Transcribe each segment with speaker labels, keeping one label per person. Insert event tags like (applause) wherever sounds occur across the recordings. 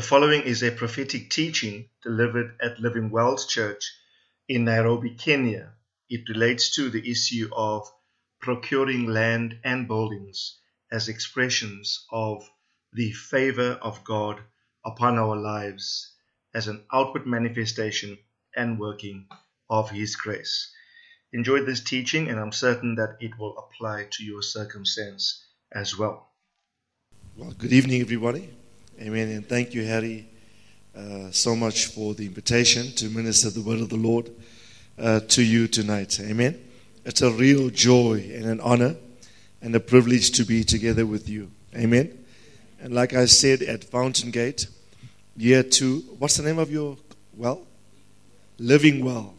Speaker 1: The following is a prophetic teaching delivered at Living Wells Church in Nairobi, Kenya. It relates to the issue of procuring land and buildings as expressions of the favor of God upon our lives as an outward manifestation and working of His grace. Enjoy this teaching, and I'm certain that it will apply to your circumstance as well.
Speaker 2: Well, good evening, everybody. Amen. And thank you, Harry, uh, so much for the invitation to minister the word of the Lord uh, to you tonight. Amen. It's a real joy and an honor and a privilege to be together with you. Amen. And like I said at Fountain Gate, year two, what's the name of your well? Living Well.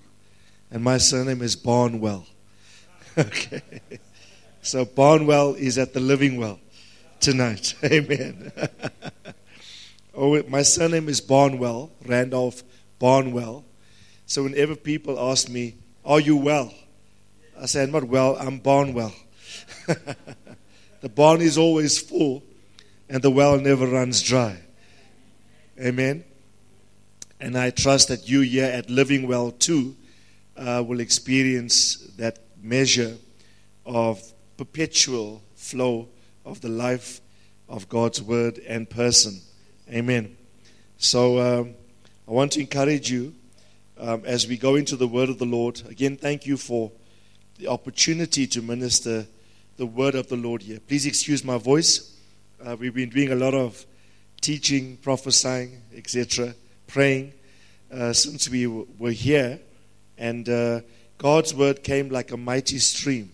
Speaker 2: And my surname is Barnwell. (laughs) okay. So Barnwell is at the Living Well tonight. (laughs) Amen. (laughs) oh, my surname is Barnwell, Randolph Barnwell. So whenever people ask me, Are you well? I say, I'm not well, I'm Barnwell. (laughs) the barn is always full and the well never runs dry. Amen. And I trust that you here at Living Well too uh, will experience that measure of perpetual flow of the life of God's word and person. Amen. So um, I want to encourage you um, as we go into the word of the Lord. Again, thank you for the opportunity to minister the word of the Lord here. Please excuse my voice. Uh, we've been doing a lot of teaching, prophesying, etc., praying uh, since we w- were here. And uh, God's word came like a mighty stream.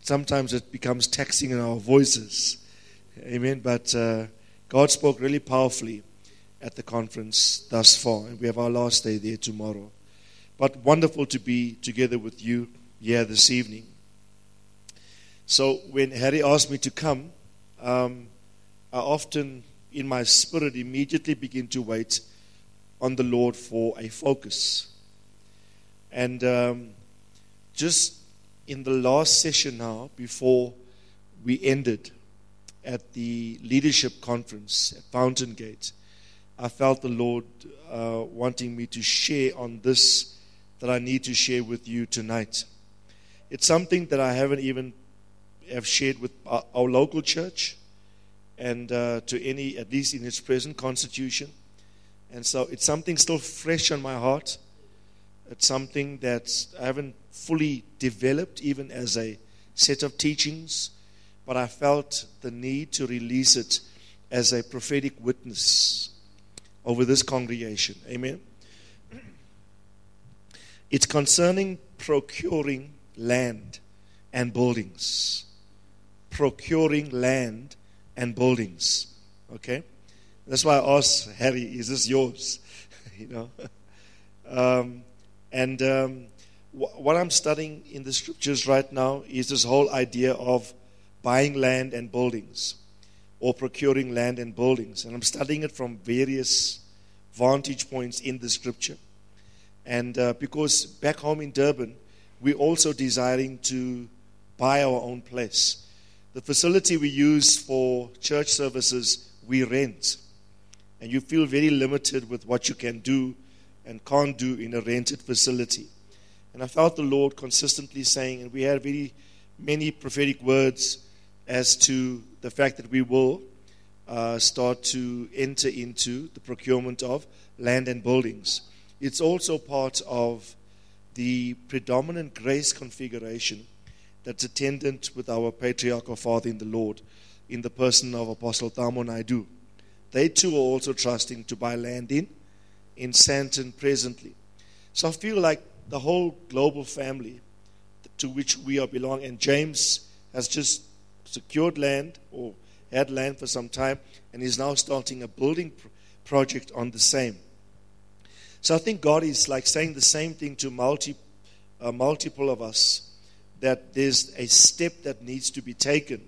Speaker 2: Sometimes it becomes taxing in our voices. Amen. But uh, God spoke really powerfully at the conference thus far. And we have our last day there tomorrow. But wonderful to be together with you here this evening. So when Harry asked me to come, um, I often, in my spirit, immediately begin to wait on the Lord for a focus. And um, just in the last session now, before we ended at the leadership conference at Fountain Gate, I felt the Lord uh, wanting me to share on this that I need to share with you tonight. It's something that I haven't even have shared with our, our local church and uh, to any, at least in its present constitution. And so it's something still fresh on my heart. It's something that I haven't fully developed, even as a set of teachings, but I felt the need to release it as a prophetic witness over this congregation. Amen. (clears throat) It's concerning procuring land and buildings. Procuring land and buildings. Okay? That's why I asked Harry, is this yours? (laughs) you know? (laughs) Um, and um, wh- what I'm studying in the scriptures right now is this whole idea of buying land and buildings or procuring land and buildings. And I'm studying it from various vantage points in the scripture. And uh, because back home in Durban, we're also desiring to buy our own place. The facility we use for church services, we rent. And you feel very limited with what you can do and can't do in a rented facility. And I felt the Lord consistently saying, and we had very many prophetic words as to the fact that we will uh, start to enter into the procurement of land and buildings. It's also part of the predominant grace configuration that's attendant with our patriarchal father in the Lord in the person of Apostle Thamo Naidu. They too are also trusting to buy land in in Sandton presently. So I feel like the whole global family to which we are belong, and James has just secured land or had land for some time, and is now starting a building project on the same. So I think God is like saying the same thing to multi, uh, multiple of us that there's a step that needs to be taken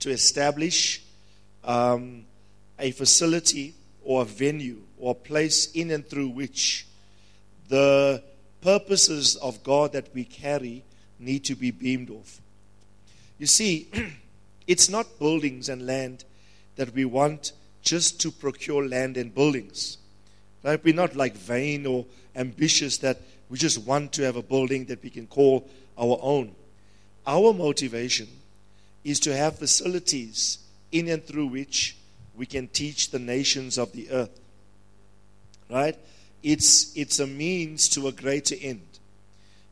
Speaker 2: to establish um, a facility or a venue or a place in and through which the purposes of God that we carry need to be beamed off. You see, (clears throat) it's not buildings and land that we want just to procure land and buildings. Right? We're not like vain or ambitious that we just want to have a building that we can call our own. Our motivation is to have facilities in and through which we can teach the nations of the earth. Right? It's, it's a means to a greater end.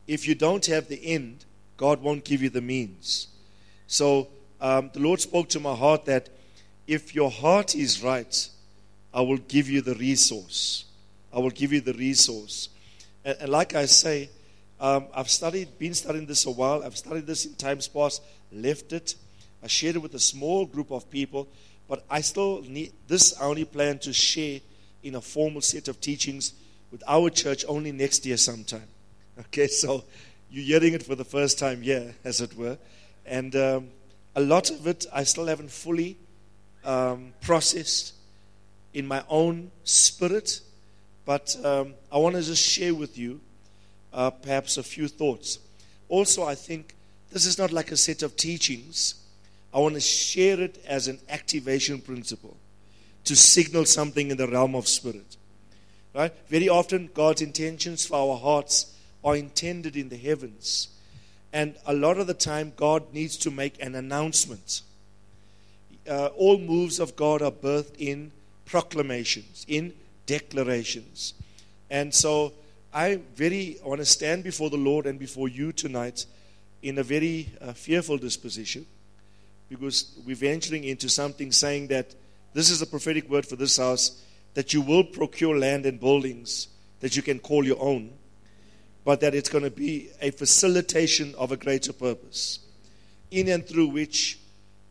Speaker 2: If you don't have the end, God won't give you the means. So um, the Lord spoke to my heart that if your heart is right, I will give you the resource. I will give you the resource. And, and like I say, um, I've studied, been studying this a while. I've studied this in times past, left it. I shared it with a small group of people, but I still need this. I only plan to share in a formal set of teachings with our church only next year sometime. (laughs) Okay, so you're hearing it for the first time yeah, as it were. And um, a lot of it I still haven't fully um, processed in my own spirit, but um, I want to just share with you uh, perhaps a few thoughts. Also, I think this is not like a set of teachings. I want to share it as an activation principle to signal something in the realm of spirit. Right? Very often, God's intentions for our hearts are intended in the heavens. And a lot of the time, God needs to make an announcement. Uh, all moves of God are birthed in proclamations, in declarations. And so I very I want to stand before the Lord and before you tonight in a very uh, fearful disposition because we're venturing into something saying that this is a prophetic word for this house that you will procure land and buildings that you can call your own, but that it's going to be a facilitation of a greater purpose, in and through which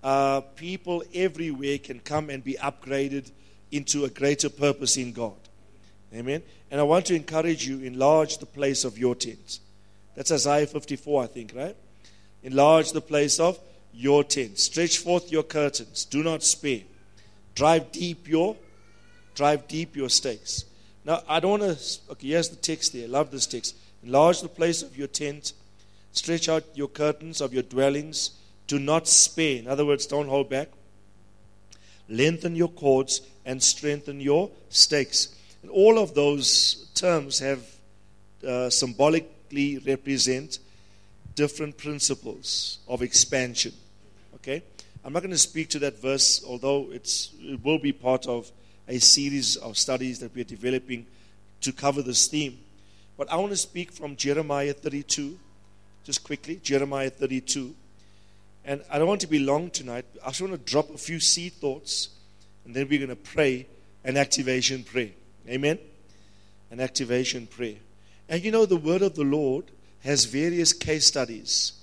Speaker 2: uh, people everywhere can come and be upgraded into a greater purpose in God. Amen. And I want to encourage you, enlarge the place of your tent. That's Isaiah 54, I think, right? Enlarge the place of your tent. Stretch forth your curtains. Do not spare. Drive deep your drive deep your stakes. Now, I don't want to. Okay, here's the text there. Love this text. Enlarge the place of your tent. Stretch out your curtains of your dwellings. Do not spare. In other words, don't hold back. Lengthen your cords and strengthen your stakes. And all of those terms have uh, symbolically represent different principles of expansion. Okay? I'm not going to speak to that verse, although it's, it will be part of a series of studies that we're developing to cover this theme. But I want to speak from Jeremiah 32, just quickly, Jeremiah 32. And I don't want to be long tonight. I just want to drop a few seed thoughts, and then we're going to pray an activation prayer. Amen? An activation prayer. And you know, the word of the Lord has various case studies.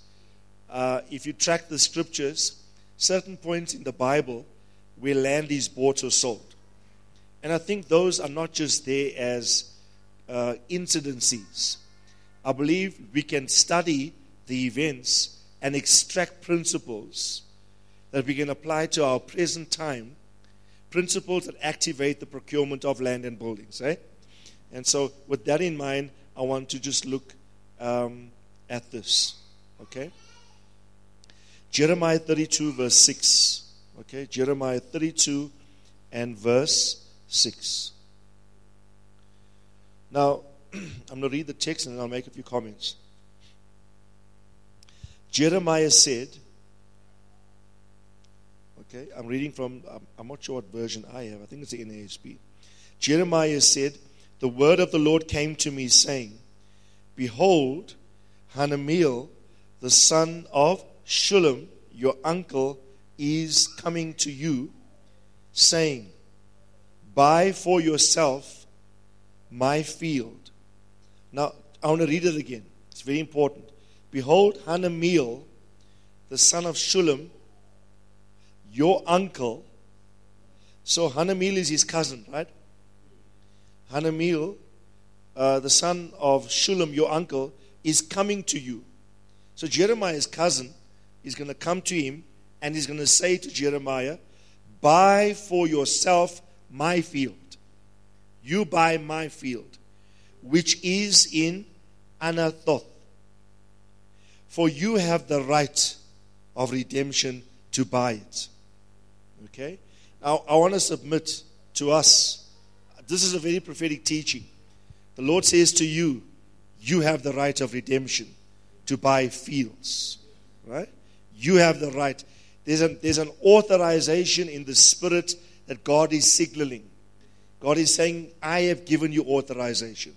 Speaker 2: Uh, if you track the scriptures, certain points in the Bible where land is bought or sold. And I think those are not just there as uh, incidences. I believe we can study the events and extract principles that we can apply to our present time principles that activate the procurement of land and buildings. Eh? And so, with that in mind, I want to just look um, at this. Okay? Jeremiah 32, verse 6. Okay? Jeremiah 32 and verse 6. Now, (clears throat) I'm going to read the text and I'll make a few comments. Jeremiah said, Okay, I'm reading from, I'm not sure what version I have. I think it's the NASB. Jeremiah said, The word of the Lord came to me, saying, Behold, Hanameel, the son of Shallum, your uncle, is coming to you, saying, Buy for yourself my field. Now, I want to read it again. It's very important. Behold, Hanameel, the son of Shallum, your uncle, so Hanamil is his cousin, right? Hanamil, uh, the son of Shallum, your uncle, is coming to you. So Jeremiah's cousin is going to come to him and he's going to say to Jeremiah, Buy for yourself my field. You buy my field, which is in Anathoth. For you have the right of redemption to buy it. Okay? Now, I want to submit to us. This is a very prophetic teaching. The Lord says to you, You have the right of redemption to buy fields. Right? You have the right. There's, a, there's an authorization in the spirit that God is signaling. God is saying, I have given you authorization.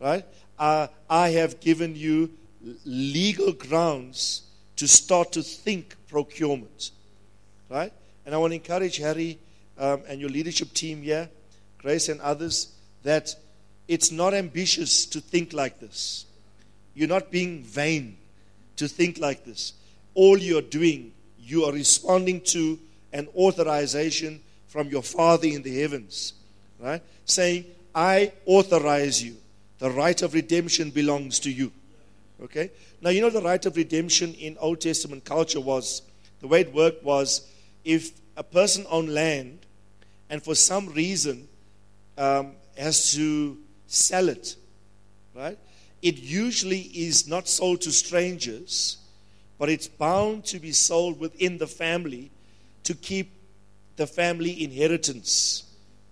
Speaker 2: Right? Uh, I have given you legal grounds to start to think procurement. Right? And I want to encourage Harry um, and your leadership team here, Grace and others, that it's not ambitious to think like this. You're not being vain to think like this. All you're doing you are responding to an authorization from your Father in the heavens, right? Saying, I authorize you. The right of redemption belongs to you. Okay? Now, you know, the right of redemption in Old Testament culture was the way it worked was if a person owned land and for some reason um, has to sell it, right? It usually is not sold to strangers but it's bound to be sold within the family to keep the family inheritance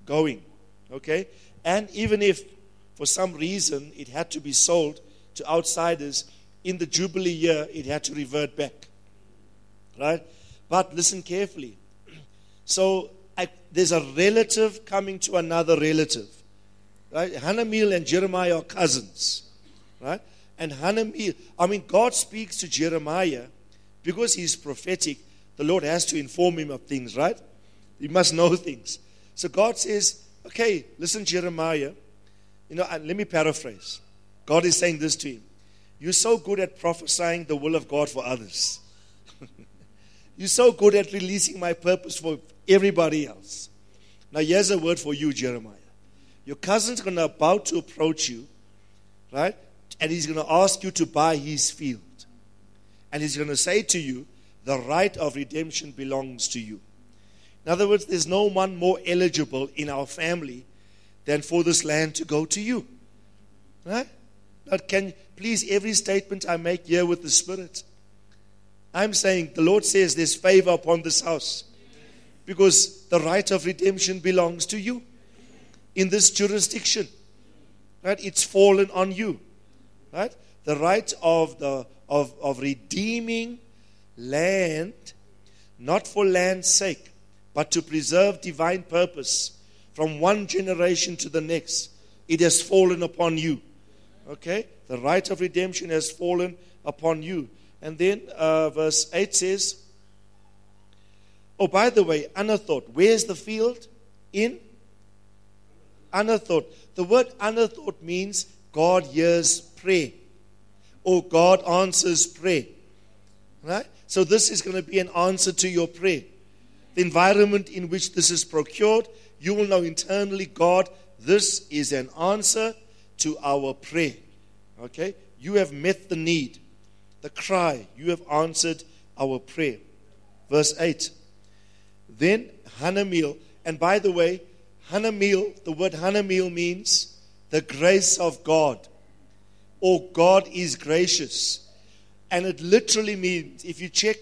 Speaker 2: going. Okay? And even if for some reason it had to be sold to outsiders, in the Jubilee year it had to revert back. Right? But listen carefully. (clears throat) So I, there's a relative coming to another relative. Right? Hanamil and Jeremiah are cousins. Right? and Hananiah. I mean, God speaks to Jeremiah because he's prophetic. The Lord has to inform him of things, right? He must know things. So God says, okay, listen, Jeremiah. You know, let me paraphrase. God is saying this to him You're so good at prophesying the will of God for others. (laughs) You're so good at releasing my purpose for everybody else. Now, here's a word for you, Jeremiah. Your cousin's going to about to approach you, right? and he's going to ask you to buy his field. And he's going to say to you, the right of redemption belongs to you. In other words, there's no one more eligible in our family than for this land to go to you. Right? But can please every statement I make here with the Spirit. I'm saying the Lord says there's favor upon this house because the right of redemption belongs to you in this jurisdiction. Right? It's fallen on you. Right? The right of, the, of, of redeeming land, not for land's sake, but to preserve divine purpose from one generation to the next. It has fallen upon you. Okay? The right of redemption has fallen upon you. And then uh, verse 8 says, Oh, by the way, Anathoth, where's the field? In Anathoth. The word Anathoth means God hears prayer or God answers prayer. Right? So this is going to be an answer to your prayer. The environment in which this is procured, you will know internally, God, this is an answer to our prayer. Okay? You have met the need, the cry. You have answered our prayer. Verse 8. Then Hanamil, and by the way, Hanamil, the word Hanamil means the grace of God or God is gracious. And it literally means, if you check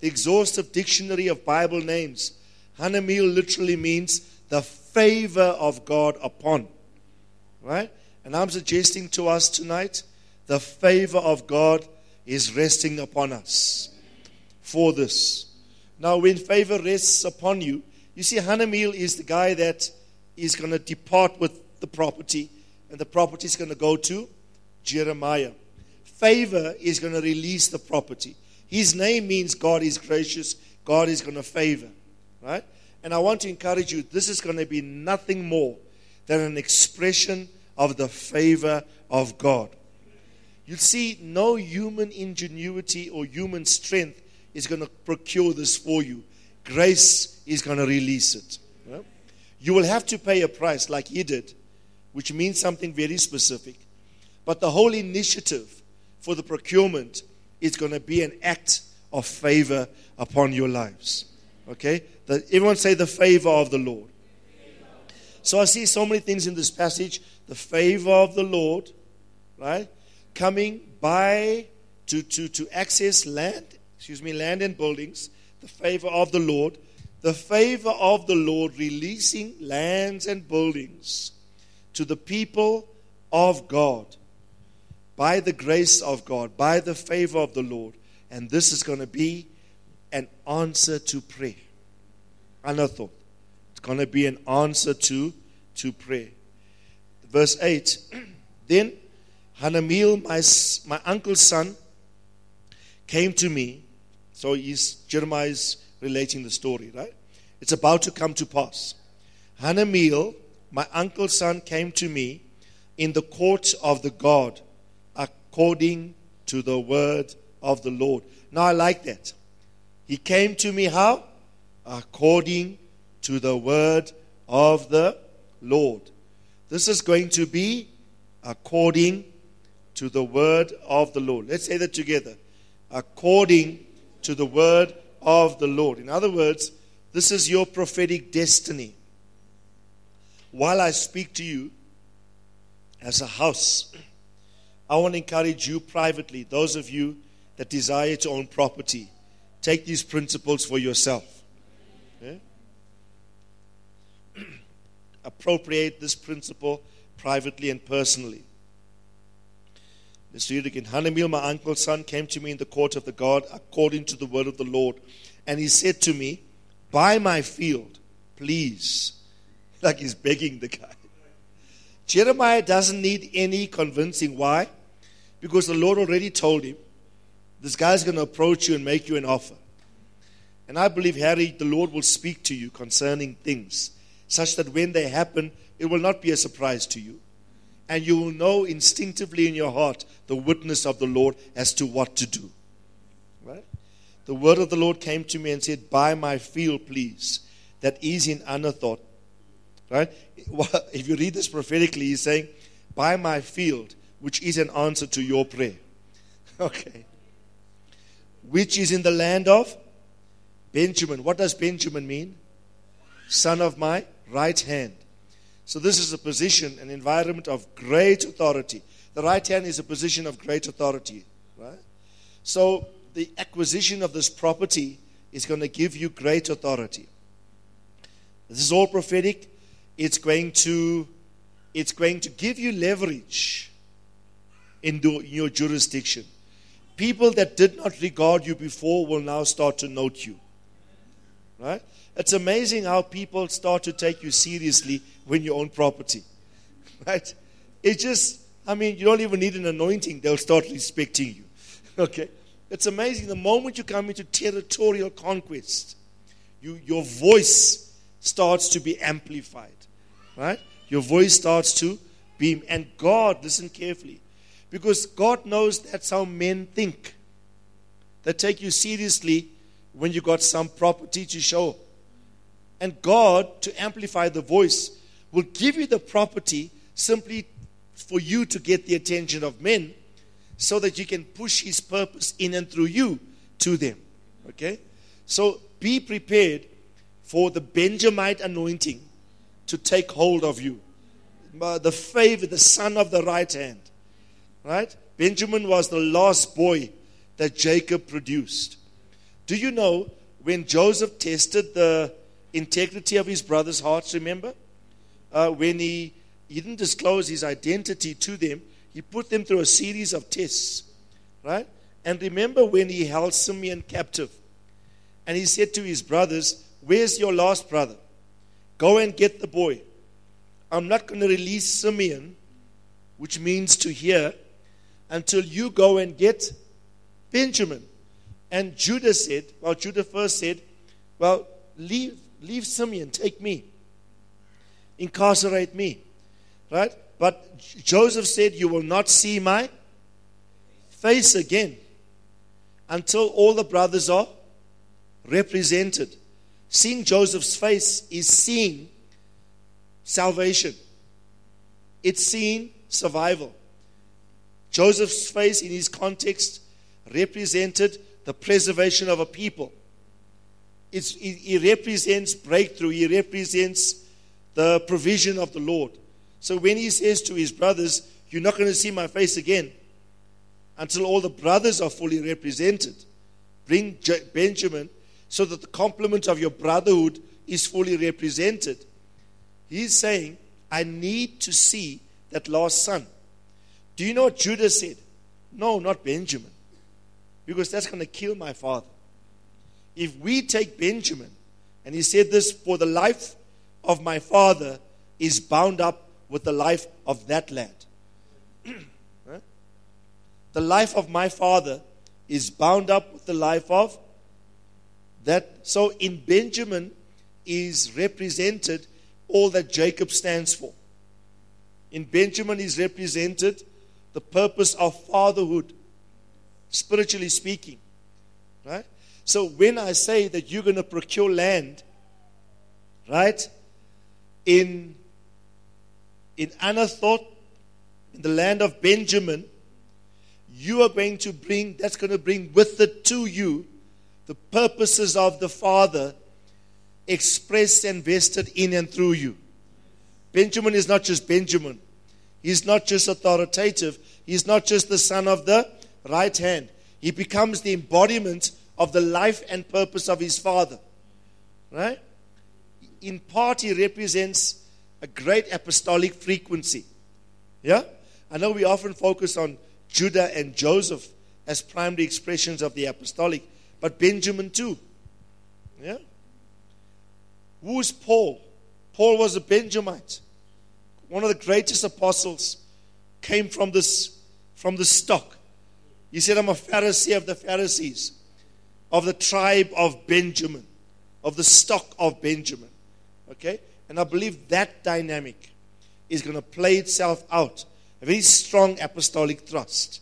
Speaker 2: exhaustive dictionary of Bible names, Hanamil literally means the favor of God upon. Right? And I'm suggesting to us tonight the favor of God is resting upon us for this. Now, when favor rests upon you, you see, Hanamil is the guy that is going to depart with the property, and the property is going to go to Jeremiah. Favor is going to release the property. His name means God is gracious, God is going to favor. Right? And I want to encourage you this is going to be nothing more than an expression of the favor of God. You see, no human ingenuity or human strength is going to procure this for you. grace is going to release it. You will have to pay a price like he did, which means something very specific. But the whole initiative for the procurement is going to be an act of favor upon your lives. Okay? The, everyone say the favor of the Lord. So I see so many things in this passage. The favor of the Lord, right? Coming by to, to, to access land, excuse me, land and buildings. The favor of the Lord. The favor of the Lord releasing lands and buildings to the people of God by the grace of God, by the favor of the Lord. And this is going to be an answer to prayer. Thought. It's going to be an answer to, to prayer. Verse 8 (clears throat) Then Hanameel, my, my uncle's son, came to me. So he's, Jeremiah is relating the story, right? It's about to come to pass. Hanameel, my uncle's son, came to me in the court of the God according to the word of the Lord. Now I like that. He came to me how? According to the word of the Lord. This is going to be according to the word of the Lord. Let's say that together. According to the word of the Lord. In other words, this is your prophetic destiny. While I speak to you as a house, I want to encourage you privately, those of you that desire to own property, take these principles for yourself. Okay? (clears throat) Appropriate this principle privately and personally. Let's read again. My uncle's son, came to me in the court of the God according to the word of the Lord. And he said to me, Buy my field, please. (laughs) Like he's begging the guy. Jeremiah doesn't need any convincing. Why? Because the Lord already told him, this guy's going to approach you and make you an offer. And I believe, Harry, the Lord will speak to you concerning things such that when they happen, it will not be a surprise to you. And you will know instinctively in your heart the witness of the Lord as to what to do. Right? The word of the Lord came to me and said, Buy my field, please, that is in Anathoth. Right? (laughs) If you read this prophetically, he's saying, Buy my field which is an answer to your prayer. (laughs) Okay. Which is in the land of Benjamin. What does Benjamin mean? Son of my right hand. So, this is a position, an environment of great authority. The right hand is a position of great authority, right? So, the acquisition of this property is going to give you great authority. This is all prophetic. It's going to, it's going to give you leverage in your jurisdiction. People that did not regard you before will now start to note you. Right? It's amazing how people start to take you seriously when you own property. (laughs) Right? It just, I mean, you don't even need an anointing, they'll start respecting you. (laughs) Okay? It's amazing. The moment you come into territorial conquest, you, your voice starts to be amplified. Right? Your voice starts to beam. And God, listen carefully, because God knows that's how men think. They take you seriously when you got some property to show. And God, to amplify the voice, will give you the property simply for you to get the attention of men so that you can push His purpose in and through you to them. Okay? So be prepared for the Benjamite anointing to take hold of you. The favor, the son of the right hand. Right? Benjamin was the last boy that Jacob produced. Do you know when Joseph tested the integrity of his brother's hearts, remember? Uh, when he, he didn't disclose his identity to them, he put them through a series of tests. Right? And remember when he held Simeon captive and he said to his brothers, Where's your last brother? Go and get the boy. I'm not going to release Simeon, which means to hear, until you go and get Benjamin. And Judah said, well, Judah first said, well, leave, leave Simeon, take me, incarcerate me. Right? But Joseph said, You will not see my face again until all the brothers are represented. Seeing Joseph's face is seeing salvation, it's seeing survival. Joseph's face, in his context, represented the preservation of a people. It's, he represents breakthrough, he represents the provision of the Lord. So when he says to his brothers, You're not going to see my face again until all the brothers are fully represented, bring Benjamin so that the complement of your brotherhood is fully represented. He's saying, I need to see that last son. Do you know what Judah said? No, not Benjamin. Because that's going to kill my father. If we take Benjamin, and he said this, for the life of my father is bound up with the life of that lad. (clears throat) the life of my father is bound up with the life of that. So in Benjamin is represented all that Jacob stands for. In Benjamin is represented the purpose of fatherhood, spiritually speaking. Right? So when I say that you're going to procure land, right, in, in Anathoth, in the land of Benjamin, you are going to bring, that's going to bring with it to you the purposes of the Father expressed and vested in and through you. Benjamin is not just Benjamin. He's not just authoritative. He's not just the son of the right hand. He becomes the embodiment of the life and purpose of his father. Right? In part, he represents a great apostolic frequency. Yeah? I know we often focus on Judah and Joseph as primary expressions of the apostolic, but Benjamin too. Yeah? Who is Paul? Paul was a Benjamite one of the greatest apostles, came from this from the stock. He said, I'm a Pharisee of the Pharisees, of the tribe of Benjamin, of the stock of Benjamin. Okay? And I believe that dynamic is going to play itself out. A very strong apostolic thrust.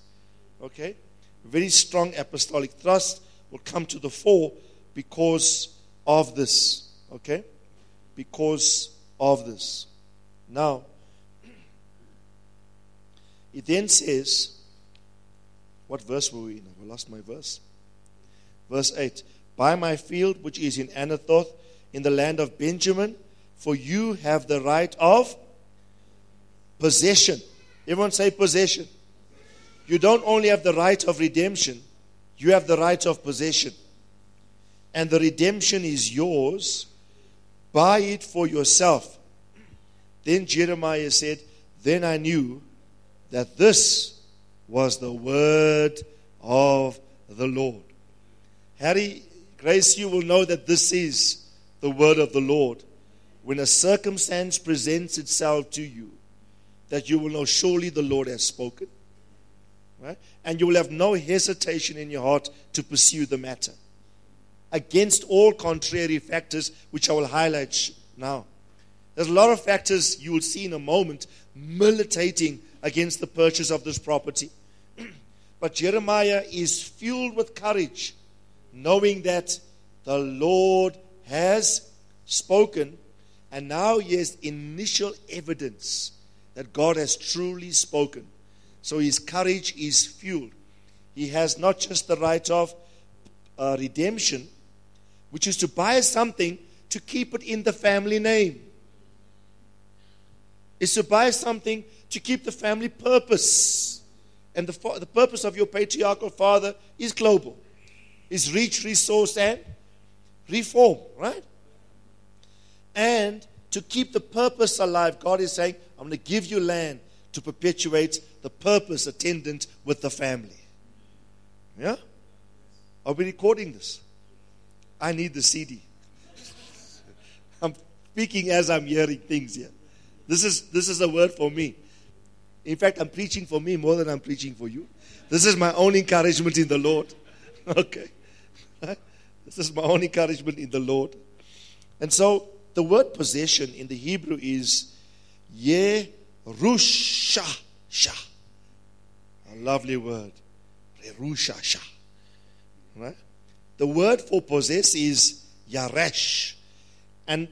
Speaker 2: Okay? A very strong apostolic thrust will come to the fore because of this. Okay? Because of this. Now, it then says, what verse were we in? I lost my verse. Verse 8 Buy my field, which is in Anathoth, in the land of Benjamin, for you have the right of possession. Everyone say possession. You don't only have the right of redemption, you have the right of possession. And the redemption is yours. Buy it for yourself. Then Jeremiah said, Then I knew that this was the word of the Lord. Harry, Grace, you will know that this is the word of the Lord. When a circumstance presents itself to you, that you will know surely the Lord has spoken. Right? And you will have no hesitation in your heart to pursue the matter against all contrary factors, which I will highlight now. There's a lot of factors you will see in a moment militating against the purchase of this property. (clears throat) but Jeremiah is fueled with courage, knowing that the Lord has spoken, and now he has initial evidence that God has truly spoken. So his courage is fueled. He has not just the right of uh, redemption, which is to buy something to keep it in the family name. Is to buy something to keep the family purpose. And the, the purpose of your patriarchal father is global, is reach, resource, and reform, right? And to keep the purpose alive, God is saying, I'm going to give you land to perpetuate the purpose attendant with the family. Yeah? Are we recording this? I need the CD. (laughs) I'm speaking as I'm hearing things here. This is, this is a word for me. In fact, I'm preaching for me more than I'm preaching for you. This is my own encouragement in the Lord. (laughs) Okay. (laughs) This is my own encouragement in the Lord. And so the word possession in the Hebrew is Yerusha. A lovely word. Yerusha. Right? The word for possess is Yaresh. And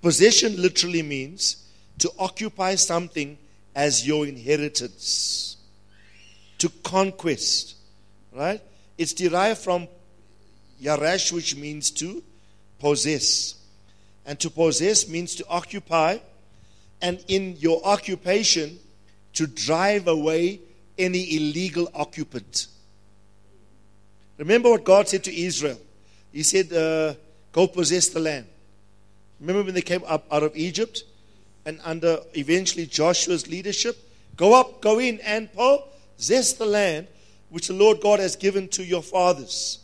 Speaker 2: possession literally means to occupy something as your inheritance, to conquest, right? It's derived from Yaresh, which means to possess. And to possess means to occupy, and in your occupation, to drive away any illegal occupant. Remember what God said to Israel? He said, uh, Go possess the land. Remember when they came up out of Egypt? And under eventually Joshua's leadership, go up, go in, and possess the land which the Lord God has given to your fathers.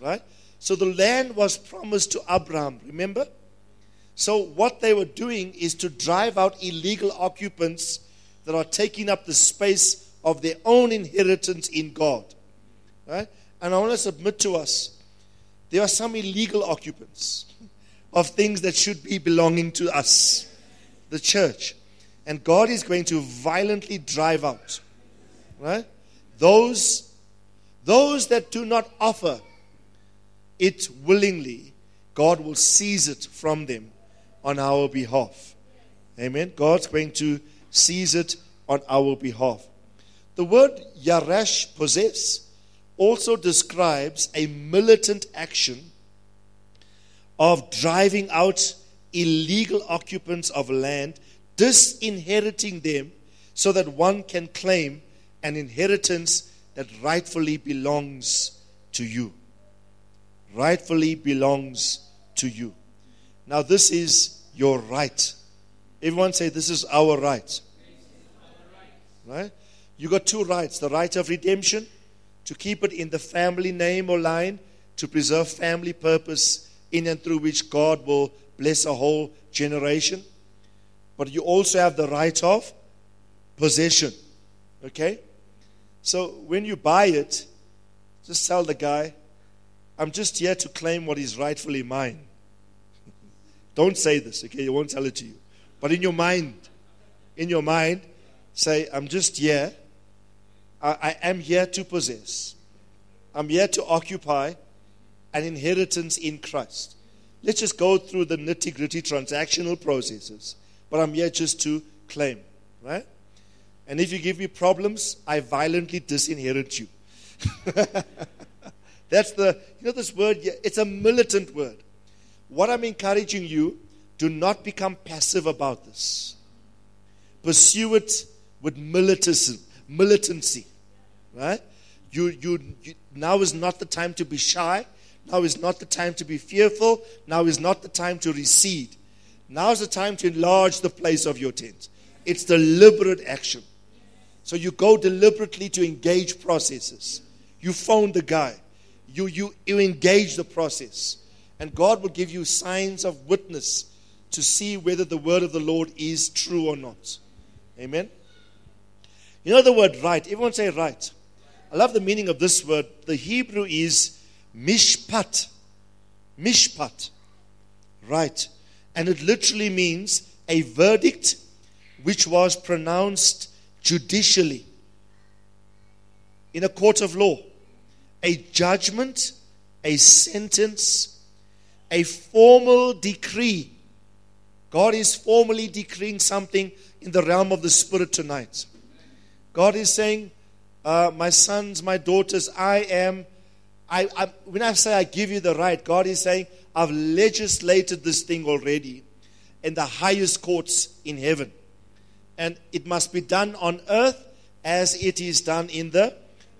Speaker 2: Right? So the land was promised to Abraham, remember? So what they were doing is to drive out illegal occupants that are taking up the space of their own inheritance in God. Right? And I want to submit to us there are some illegal occupants of things that should be belonging to us, the church. And God is going to violently drive out, right? Those, those that do not offer it willingly, God will seize it from them on our behalf. Amen. God's going to seize it on our behalf. The word Yaresh, possess, also describes a militant action of driving out illegal occupants of land, disinheriting them so that one can claim an inheritance that rightfully belongs to you. Rightfully belongs to you. Now, this is your right. Everyone say, This is our right. Right? You got two rights the right of redemption to keep it in the family name or line, to preserve family purpose in and through which God will bless a whole generation. But you also have the right of possession. Okay? So when you buy it, just tell the guy, I'm just here to claim what is rightfully mine. (laughs) Don't say this, okay? You won't tell it to you. But in your mind, in your mind, say, I'm just here I, I am here to possess. I'm here to occupy an inheritance in Christ. Let's just go through the nitty gritty transactional processes. But I'm here just to claim, right? And if you give me problems, I violently disinherit you. (laughs) That's the, you know, this word, it's a militant word. What I'm encouraging you, do not become passive about this. Pursue it with militancy. militancy. Right? You, you, you, now is not the time to be shy. Now is not the time to be fearful. Now is not the time to recede. Now is the time to enlarge the place of your tent. It's deliberate action. So you go deliberately to engage processes. You phone the guy. You, you, you engage the process. And God will give you signs of witness to see whether the word of the Lord is true or not. Amen. You know the word right. Everyone say right. I love the meaning of this word. The Hebrew is mishpat. Mishpat. Right. And it literally means a verdict which was pronounced judicially in a court of law. A judgment, a sentence, a formal decree. God is formally decreeing something in the realm of the Spirit tonight. God is saying, uh, my sons, my daughters, I am. I, I, when I say I give you the right, God is saying, I've legislated this thing already in the highest courts in heaven. And it must be done on earth as it is done in the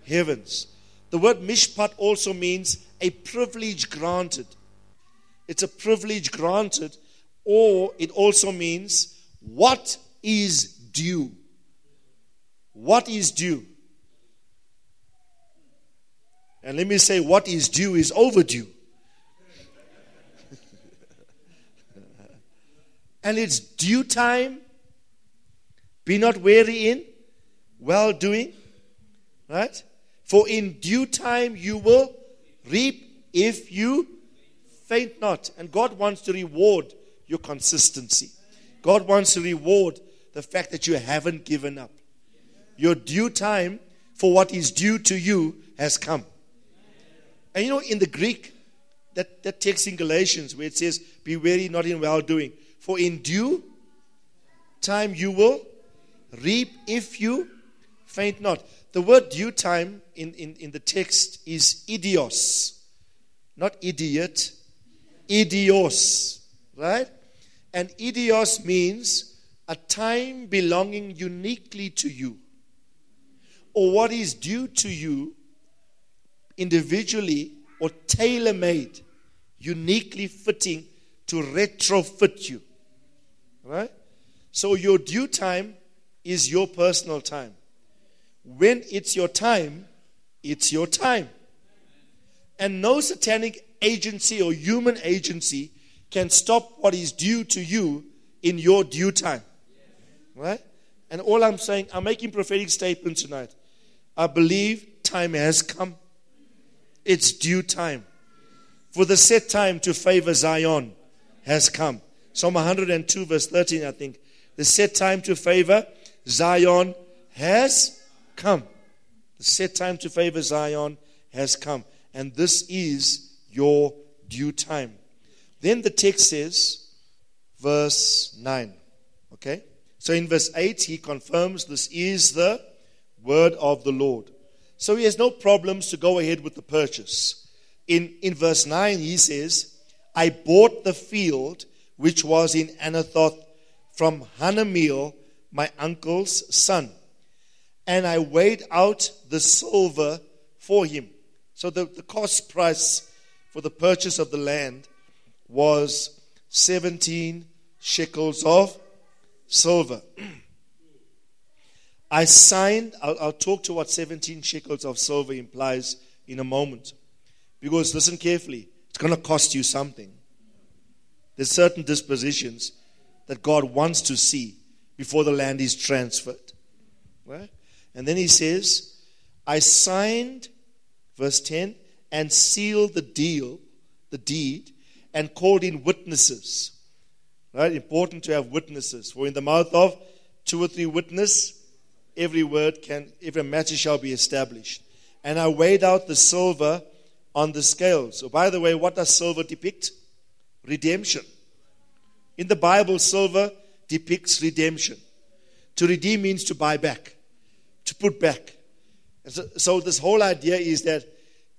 Speaker 2: heavens. The word mishpat also means a privilege granted. It's a privilege granted, or it also means what is due. What is due? And let me say, what is due is overdue. (laughs) and it's due time. Be not weary in well doing. Right? For in due time you will reap if you faint not. And God wants to reward your consistency. God wants to reward the fact that you haven't given up. Your due time for what is due to you has come. And you know, in the Greek, that, that text in Galatians where it says, Be wary not in well doing. For in due time you will reap if you faint not. The word due time in, in, in the text is idios, not idiot, idios, right? And idios means a time belonging uniquely to you, or what is due to you individually or tailor made, uniquely fitting to retrofit you. Right? So your due time is your personal time. When it's your time, it's your time. And no satanic agency or human agency can stop what is due to you in your due time. Right? And all I'm saying, I'm making prophetic statements tonight. I believe time has come. It's due time. For the set time to favor Zion has come. Psalm 102, verse 13, I think. The set time to favor Zion has come. The set time to favor Zion has come. And this is your due time. Then the text says, verse 9. Okay? So in verse 8, he confirms this is the word of the Lord. So he has no problems to go ahead with the purchase. In, in verse 9, he says, I bought the field which was in Anathoth from Hanameel, my uncle's son, and I weighed out the silver for him. So the, the cost price for the purchase of the land was 17 shekels of silver. (clears throat) I signed, I'll, I'll, talk to what 17 shekels of silver implies in a moment. Because listen carefully, it's going to cost you something. There's certain dispositions that God wants to see before the land is transferred. Right? And then he says, I signed, verse 10, and sealed the deal, the deed, and called in witnesses. Right? Important to have witnesses. For in the mouth of two or three witnesses, every word can, every matter shall be established. And I weighed out the silver on the scales. So, by the way, what does silver depict? Redemption. In the Bible, silver depicts redemption. To redeem means to buy back, to put back. So, so, this whole idea is that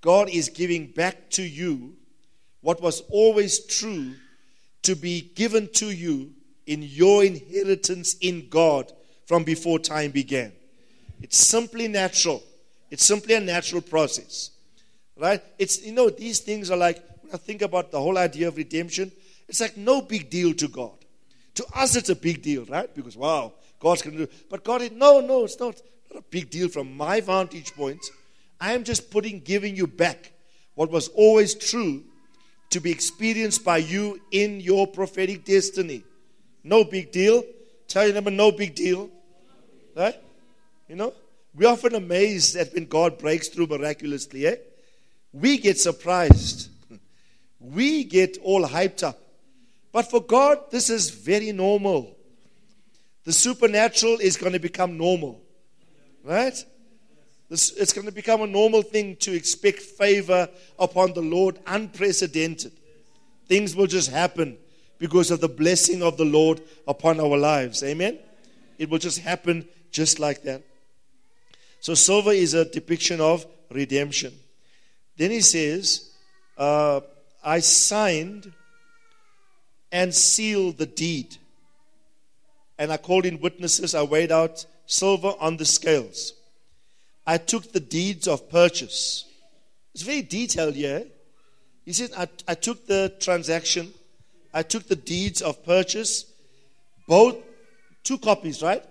Speaker 2: God is giving back to you what was always true to be given to you in your inheritance in God from before time began. It's simply natural. It's simply a natural process. Right? It's you know, these things are like when I think about the whole idea of redemption, it's like no big deal to God. To us it's a big deal, right? Because wow, God's gonna do but God is no, no, it's not, not a big deal from my vantage point. I am just putting giving you back what was always true to be experienced by you in your prophetic destiny. No big deal. Tell your neighbor, no big deal. Right? You know? We're often amazed that when God breaks through miraculously, eh? We get surprised. (laughs) We get all hyped up. But for God, this is very normal. The supernatural is going to become normal. Right? It's going to become a normal thing to expect favor upon the Lord, unprecedented. Things will just happen because of the blessing of the Lord upon our lives. Amen? It will just happen just like that. So, silver is a depiction of redemption. Then he says, uh, I signed and sealed the deed. And I called in witnesses. I weighed out silver on the scales. I took the deeds of purchase. It's very detailed here. He said, I, I took the transaction, I took the deeds of purchase, both two copies, right?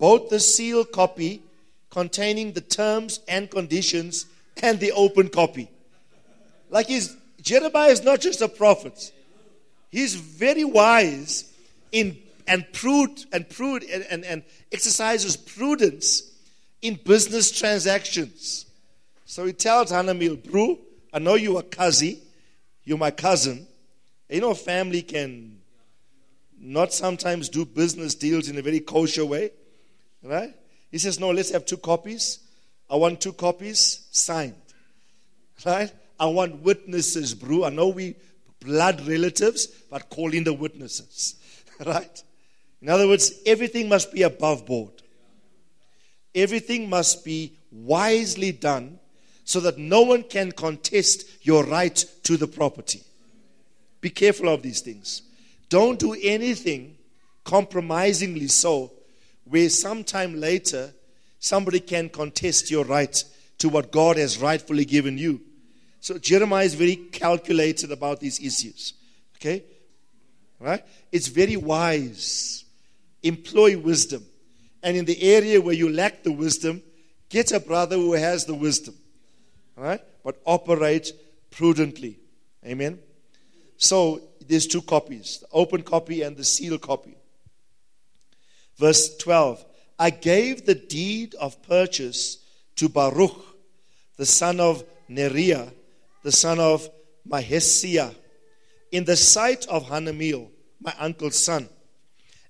Speaker 2: Both the sealed copy containing the terms and conditions and the open copy. Like he's, Jeremiah is not just a prophet. He's very wise in and prude and prude and, and, and exercises prudence in business transactions. So he tells Hanameel, Bro, I know you're a cousin, you're my cousin. You know, family can not sometimes do business deals in a very kosher way, right? He says, No, let's have two copies. I want two copies signed, right? I want witnesses, bro. I know we blood relatives, but call in the witnesses. (laughs) right? In other words, everything must be above board. Everything must be wisely done so that no one can contest your right to the property. Be careful of these things. Don't do anything compromisingly so where sometime later somebody can contest your right to what God has rightfully given you. So Jeremiah is very calculated about these issues. Okay? Right? It's very wise. Employ wisdom. And in the area where you lack the wisdom, get a brother who has the wisdom. Right? But operate prudently. Amen. So there's two copies the open copy and the sealed copy. Verse 12 I gave the deed of purchase to Baruch, the son of Neriah, the son of Maheshiah, in the sight of Hanameel, my uncle's son,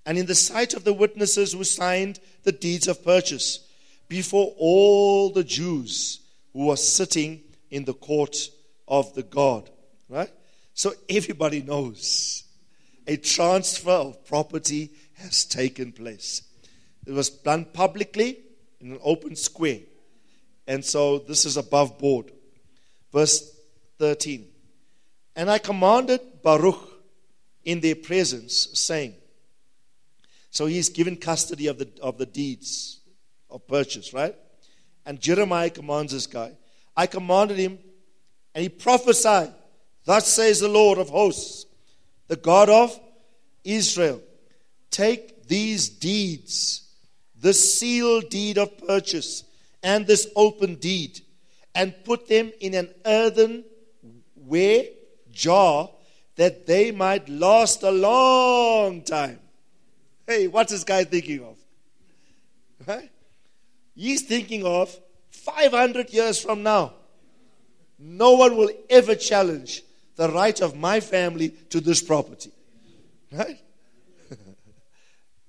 Speaker 2: and in the sight of the witnesses who signed the deeds of purchase, before all the Jews who were sitting in the court of the God. Right? So everybody knows a transfer of property has taken place. It was done publicly in an open square. And so this is above board. Verse 13. And I commanded Baruch in their presence, saying, So he's given custody of the, of the deeds of purchase, right? And Jeremiah commands this guy. I commanded him, and he prophesied Thus says the Lord of hosts, the God of Israel Take these deeds, the sealed deed of purchase, and this open deed, and put them in an earthen ware jar that they might last a long time. Hey, what's this guy thinking of? Right? He's thinking of 500 years from now. No one will ever challenge the right of my family to this property. Right?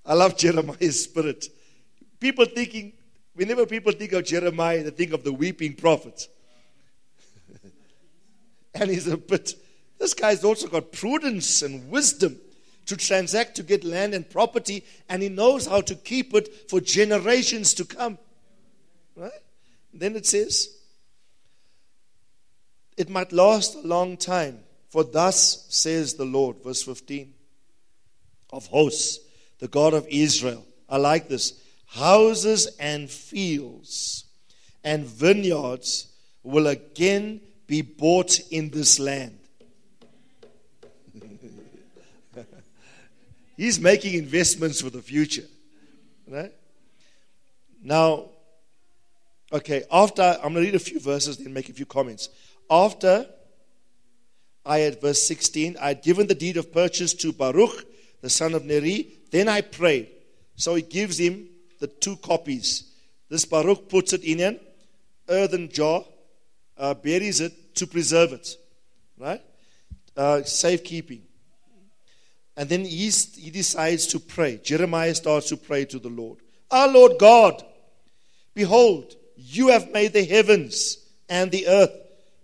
Speaker 2: I love Jeremiah's spirit. People thinking, whenever people think of Jeremiah, they think of the weeping prophet. (laughs) and he's a bit, this guy's also got prudence and wisdom to transact to get land and property, and he knows how to keep it for generations to come. Right? Then it says, it might last a long time. For thus says the Lord, verse 15 of hosts, the God of Israel. I like this. Houses and fields and vineyards will again be bought in this land. (laughs) He's making investments for the future. Right? Now, okay, after I'm going to read a few verses, then make a few comments. After I had verse 16, I had given the deed of purchase to Baruch, the son of Neri. Then I prayed. So he gives him the two copies. This Baruch puts it in an earthen jar, uh, buries it to preserve it. Right? Uh, safekeeping. And then he's, he decides to pray. Jeremiah starts to pray to the Lord. Our Lord God, behold, you have made the heavens and the earth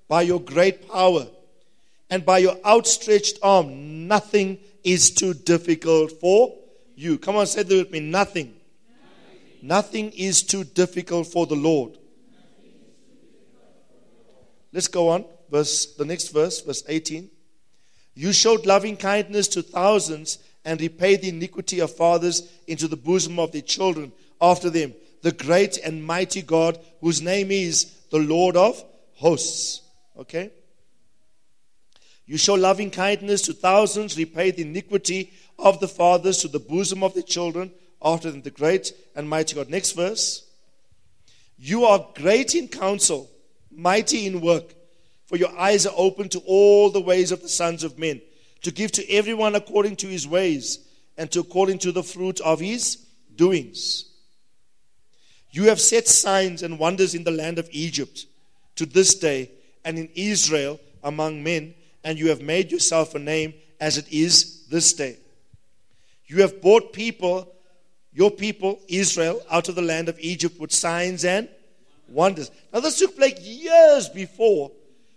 Speaker 2: by your great power and by your outstretched arm. Nothing is too difficult for you. Come on, say that with me. Nothing. Nothing, Nothing is too difficult for the Lord. Let's go on. Verse the next verse, verse 18. You showed loving kindness to thousands and repaid the iniquity of fathers into the bosom of their children after them. The great and mighty God, whose name is the Lord of hosts. Okay? You show loving kindness to thousands, repay the iniquity of the fathers to the bosom of the children, after them the great and mighty God. Next verse. You are great in counsel, mighty in work, for your eyes are open to all the ways of the sons of men, to give to everyone according to his ways, and to according to the fruit of his doings. You have set signs and wonders in the land of Egypt to this day, and in Israel among men and you have made yourself a name as it is this day. You have brought people, your people, Israel, out of the land of Egypt with signs and wonders. Now, this took place years before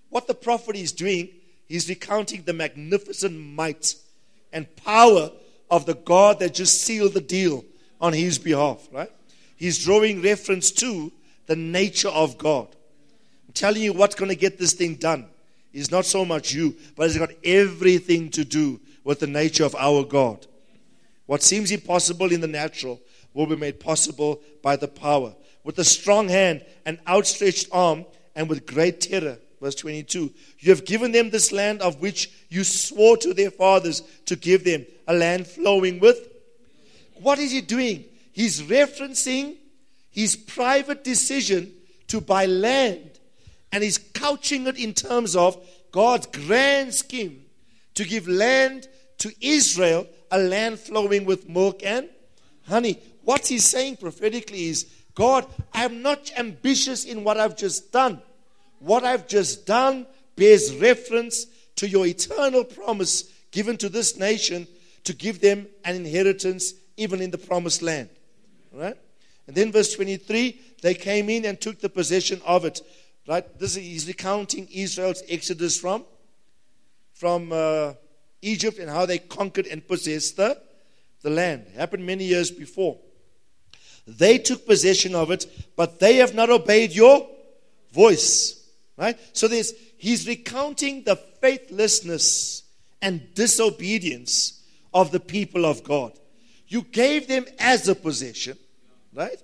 Speaker 2: what the prophet is doing, he's recounting the magnificent might and power of the God that just sealed the deal on his behalf, right? He's drawing reference to the nature of God. I'm telling you what's going to get this thing done is not so much you, but it's got everything to do with the nature of our God. What seems impossible in the natural will be made possible by the power. With a strong hand and outstretched arm, and with great terror. Verse 22 You have given them this land of which you swore to their fathers to give them, a land flowing with. What is he doing? He's referencing his private decision to buy land and he's couching it in terms of God's grand scheme to give land to Israel, a land flowing with milk and honey. What he's saying prophetically is God, I'm not ambitious in what I've just done. What I've just done bears reference to your eternal promise given to this nation to give them an inheritance even in the promised land. Right? And then verse 23, they came in and took the possession of it. Right? This is he's recounting Israel's exodus from from uh, Egypt and how they conquered and possessed the, the land. It happened many years before. They took possession of it, but they have not obeyed your voice. Right? So there's he's recounting the faithlessness and disobedience of the people of God. You gave them as a possession, right?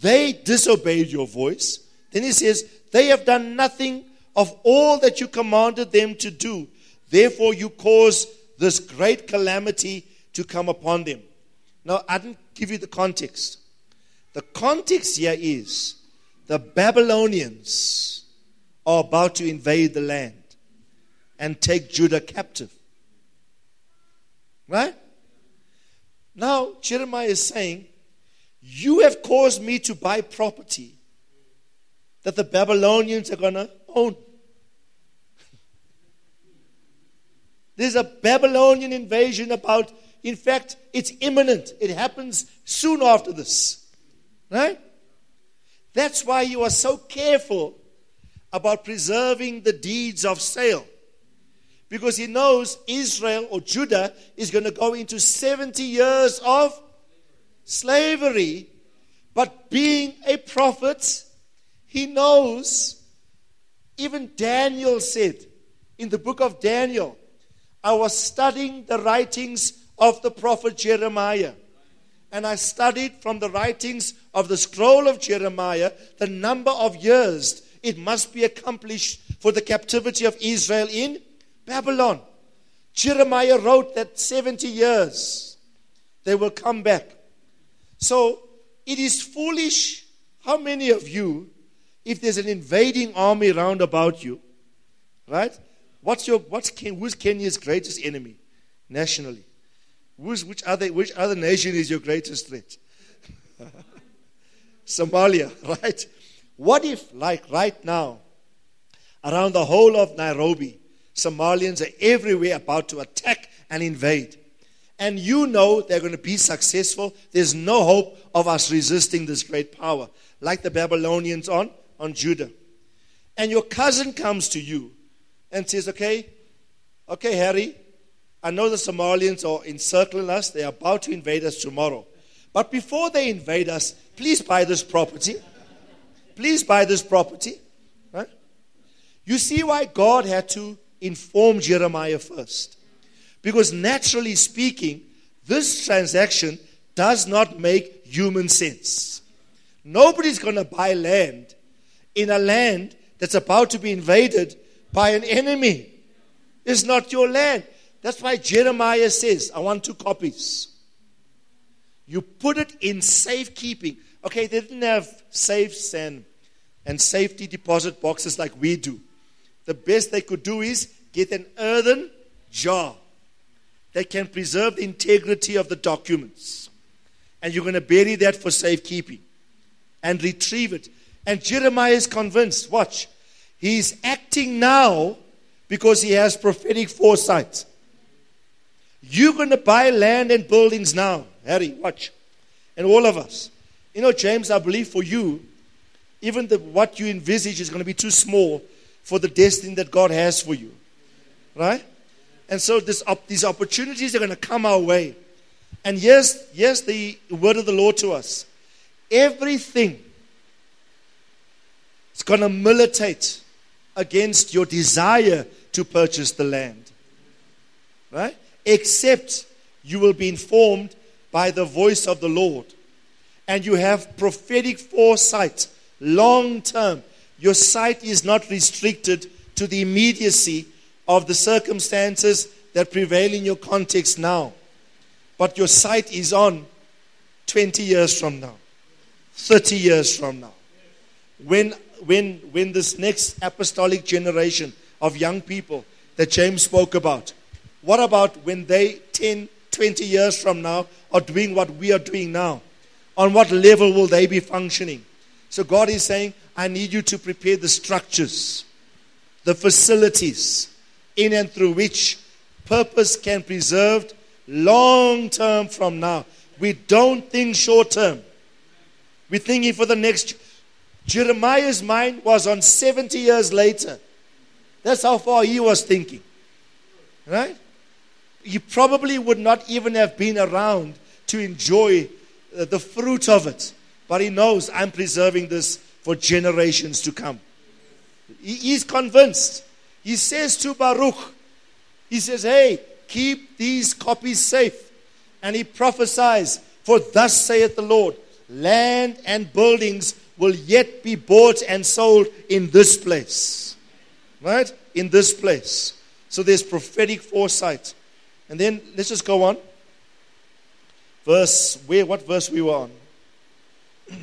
Speaker 2: They disobeyed your voice. Then he says, They have done nothing of all that you commanded them to do. Therefore, you caused this great calamity to come upon them. Now, I didn't give you the context. The context here is the Babylonians are about to invade the land and take Judah captive. Right? Now, Jeremiah is saying, You have caused me to buy property that the Babylonians are going to own. There's a Babylonian invasion about, in fact, it's imminent. It happens soon after this. Right? That's why you are so careful about preserving the deeds of sale. Because he knows Israel or Judah is going to go into 70 years of slavery. But being a prophet, he knows, even Daniel said in the book of Daniel, I was studying the writings of the prophet Jeremiah. And I studied from the writings of the scroll of Jeremiah the number of years it must be accomplished for the captivity of Israel in Babylon. Jeremiah wrote that 70 years they will come back. So it is foolish. How many of you, if there's an invading army round about you, right? What's your what's who's Kenya's greatest enemy nationally? Who's, which other which other nation is your greatest threat? (laughs) Somalia, (laughs) right? What if, like right now, around the whole of Nairobi, Somalians are everywhere about to attack and invade? And you know they're going to be successful. There's no hope of us resisting this great power, like the Babylonians on, on Judah. And your cousin comes to you and says, Okay, okay, Harry, I know the Somalians are encircling us. They're about to invade us tomorrow. But before they invade us, please buy this property. Please buy this property. Right? You see why God had to inform Jeremiah first. Because naturally speaking, this transaction does not make human sense. Nobody's going to buy land in a land that's about to be invaded by an enemy. It's not your land. That's why Jeremiah says, I want two copies. You put it in safekeeping. Okay, they didn't have safes and, and safety deposit boxes like we do. The best they could do is get an earthen jar that can preserve the integrity of the documents. And you're going to bury that for safekeeping and retrieve it. And Jeremiah is convinced. Watch. He's acting now because he has prophetic foresight. You're going to buy land and buildings now. Harry, watch. And all of us. You know, James, I believe for you, even the, what you envisage is going to be too small for the destiny that God has for you. Right? And so this op- these opportunities are going to come our way. And yes, yes, the word of the Lord to us everything is going to militate against your desire to purchase the land. Right? Except you will be informed by the voice of the Lord. And you have prophetic foresight, long term. Your sight is not restricted to the immediacy of the circumstances that prevail in your context now. But your sight is on 20 years from now, 30 years from now. When, when, when this next apostolic generation of young people that James spoke about, what about when they 10, 20 years from now are doing what we are doing now? On what level will they be functioning? So God is saying, I need you to prepare the structures, the facilities in and through which purpose can be preserved long term from now. We don't think short term. We're thinking for the next. Jeremiah's mind was on 70 years later. That's how far he was thinking. Right? He probably would not even have been around to enjoy uh, the fruit of it. But he knows I'm preserving this for generations to come. He's convinced. He says to Baruch, he says, Hey, keep these copies safe. And he prophesies, For thus saith the Lord, land and buildings will yet be bought and sold in this place. Right? In this place. So there's prophetic foresight. And then let's just go on. Verse, where, what verse we were on? (clears throat)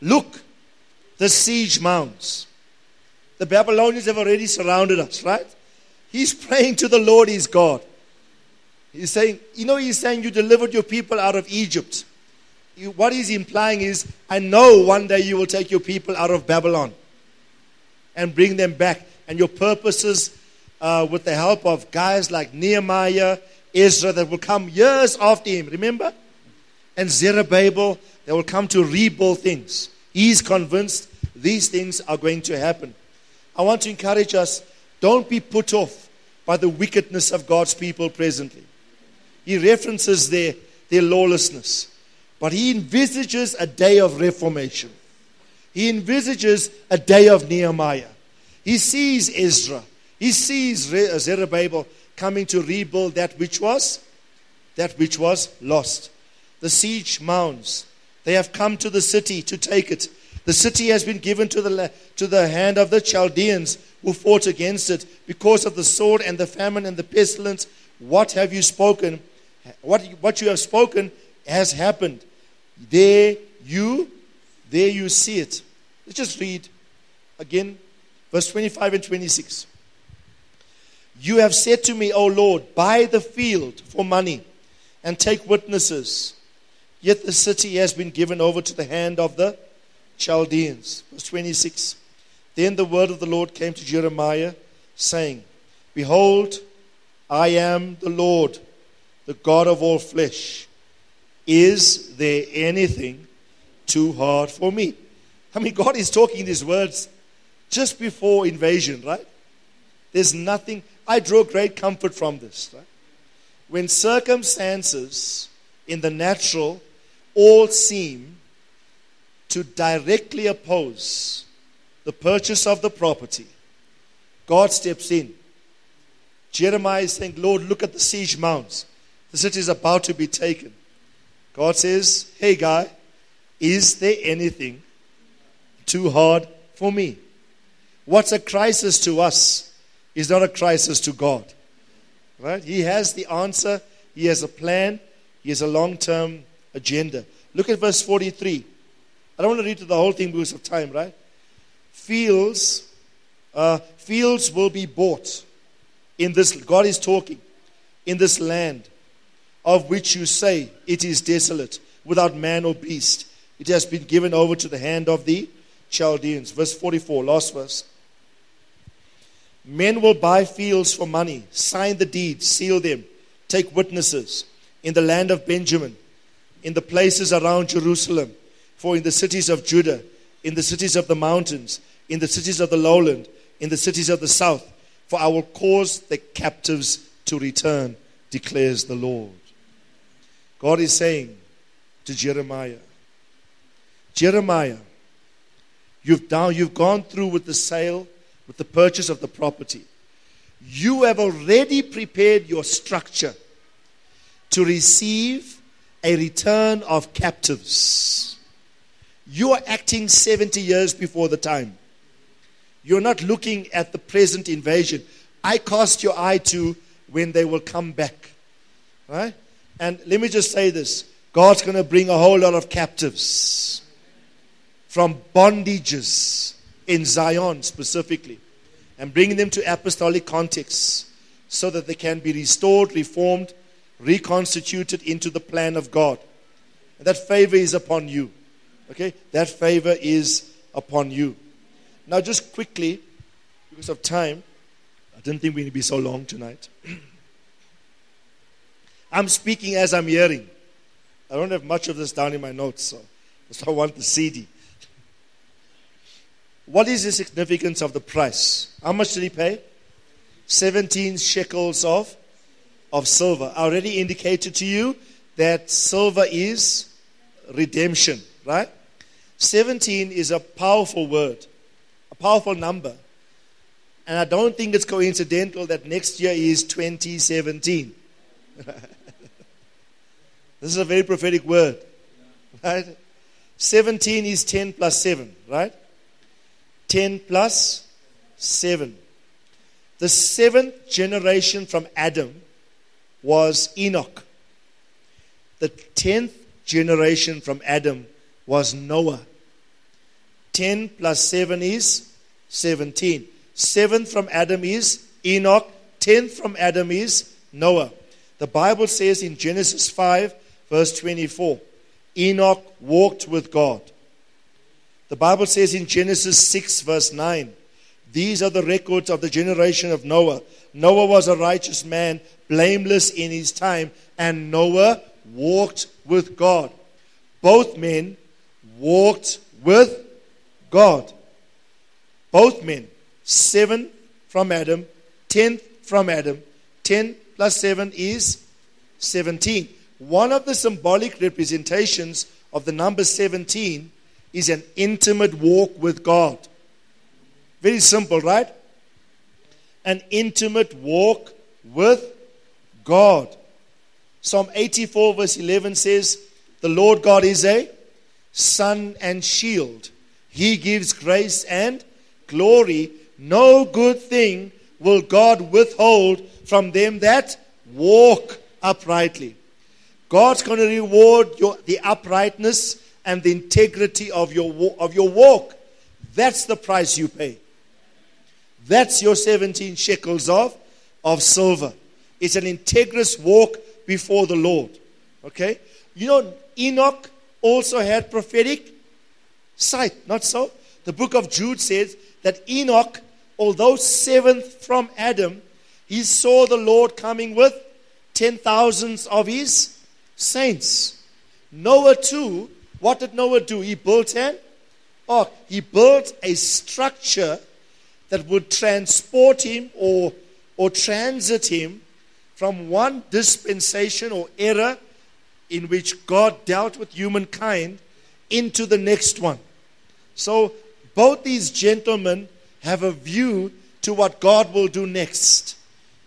Speaker 2: Look, the siege mounts. The Babylonians have already surrounded us, right? He's praying to the Lord, his God. He's saying, you know, he's saying, You delivered your people out of Egypt. What he's implying is, I know one day you will take your people out of Babylon and bring them back. And your purposes, uh, with the help of guys like Nehemiah, Ezra, that will come years after him, remember? And Zerubbabel, they will come to rebuild things. He's convinced these things are going to happen. I want to encourage us don't be put off by the wickedness of God's people presently. He references their, their lawlessness, but he envisages a day of reformation. He envisages a day of Nehemiah. He sees Ezra. He sees uh, Zerubbabel coming to rebuild that which was that which was lost. The siege mounds. They have come to the city to take it. The city has been given to the, to the hand of the Chaldeans who fought against it because of the sword and the famine and the pestilence. What have you spoken? What, what you have spoken has happened. There you, there you see it. Let's just read again, verse 25 and 26. You have said to me, O Lord, buy the field for money and take witnesses. Yet the city has been given over to the hand of the Chaldeans. Verse 26. Then the word of the Lord came to Jeremiah, saying, Behold, I am the Lord, the God of all flesh. Is there anything too hard for me? I mean, God is talking these words just before invasion, right? There's nothing. I draw great comfort from this. Right? When circumstances in the natural all seem to directly oppose the purchase of the property, God steps in. Jeremiah is saying, Lord, look at the siege mounts. The city is about to be taken. God says, Hey, guy, is there anything too hard for me? What's a crisis to us is not a crisis to God. Right? He has the answer, He has a plan, He has a long term agenda. Look at verse 43. I don't want to read the whole thing because of time, right? Fields, uh, fields will be bought in this. God is talking in this land of which you say it is desolate, without man or beast. It has been given over to the hand of the Chaldeans. Verse 44, last verse. Men will buy fields for money, sign the deeds, seal them, take witnesses in the land of Benjamin, in the places around Jerusalem, for in the cities of Judah, in the cities of the mountains, in the cities of the lowland, in the cities of the south, for I will cause the captives to return, declares the Lord. God is saying to Jeremiah, Jeremiah, you've, down, you've gone through with the sale, with the purchase of the property. You have already prepared your structure to receive a return of captives. You are acting 70 years before the time. You're not looking at the present invasion. I cast your eye to when they will come back. Right? And let me just say this God's going to bring a whole lot of captives from bondages in Zion specifically and bring them to apostolic contexts so that they can be restored, reformed, reconstituted into the plan of God. And that favor is upon you. Okay? That favor is upon you. Now, just quickly, because of time, I didn't think we'd be so long tonight. (clears throat) I'm speaking as I'm hearing. I don't have much of this down in my notes, so, I want the CD. What is the significance of the price? How much did he pay? 17 shekels of, of silver. I already indicated to you that silver is redemption, right? 17 is a powerful word, a powerful number. And I don't think it's coincidental that next year is 2017. (laughs) this is a very prophetic word, right? 17 is 10 plus 7, right? 10 plus 7. The seventh generation from Adam was Enoch. The tenth generation from Adam was Noah. 10 plus 7 is 17. Seventh from Adam is Enoch. Tenth from Adam is Noah. The Bible says in Genesis 5, verse 24, Enoch walked with God. The Bible says in Genesis 6, verse 9, these are the records of the generation of Noah. Noah was a righteous man, blameless in his time, and Noah walked with God. Both men walked with God. Both men. Seven from Adam, ten from Adam. Ten plus seven is 17. One of the symbolic representations of the number 17 is an intimate walk with God. Very simple, right? An intimate walk with God. Psalm 84, verse 11 says, The Lord God is a sun and shield. He gives grace and glory. No good thing will God withhold from them that walk uprightly. God's going to reward your, the uprightness and the integrity of your, of your walk. That's the price you pay. That's your 17 shekels of, of silver. It's an integrous walk before the Lord. Okay? You know, Enoch also had prophetic sight, not so? The book of Jude says that Enoch, although seventh from Adam, he saw the Lord coming with ten thousands of his saints. Noah too what did Noah do? He built an ark. He built a structure that would transport him or, or transit him from one dispensation or era in which God dealt with humankind into the next one. So both these gentlemen have a view to what God will do next.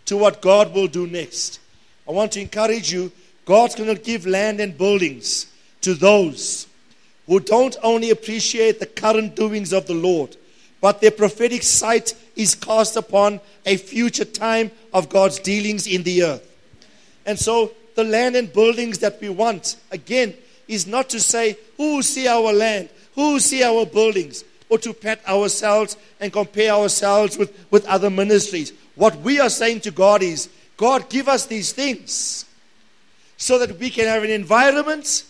Speaker 2: To what God will do next. I want to encourage you God's going to give land and buildings to those who don't only appreciate the current doings of the Lord, but their prophetic sight is cast upon a future time of God's dealings in the earth. And so, the land and buildings that we want, again, is not to say, who see our land, who see our buildings, or to pat ourselves and compare ourselves with, with other ministries. What we are saying to God is, God, give us these things so that we can have an environment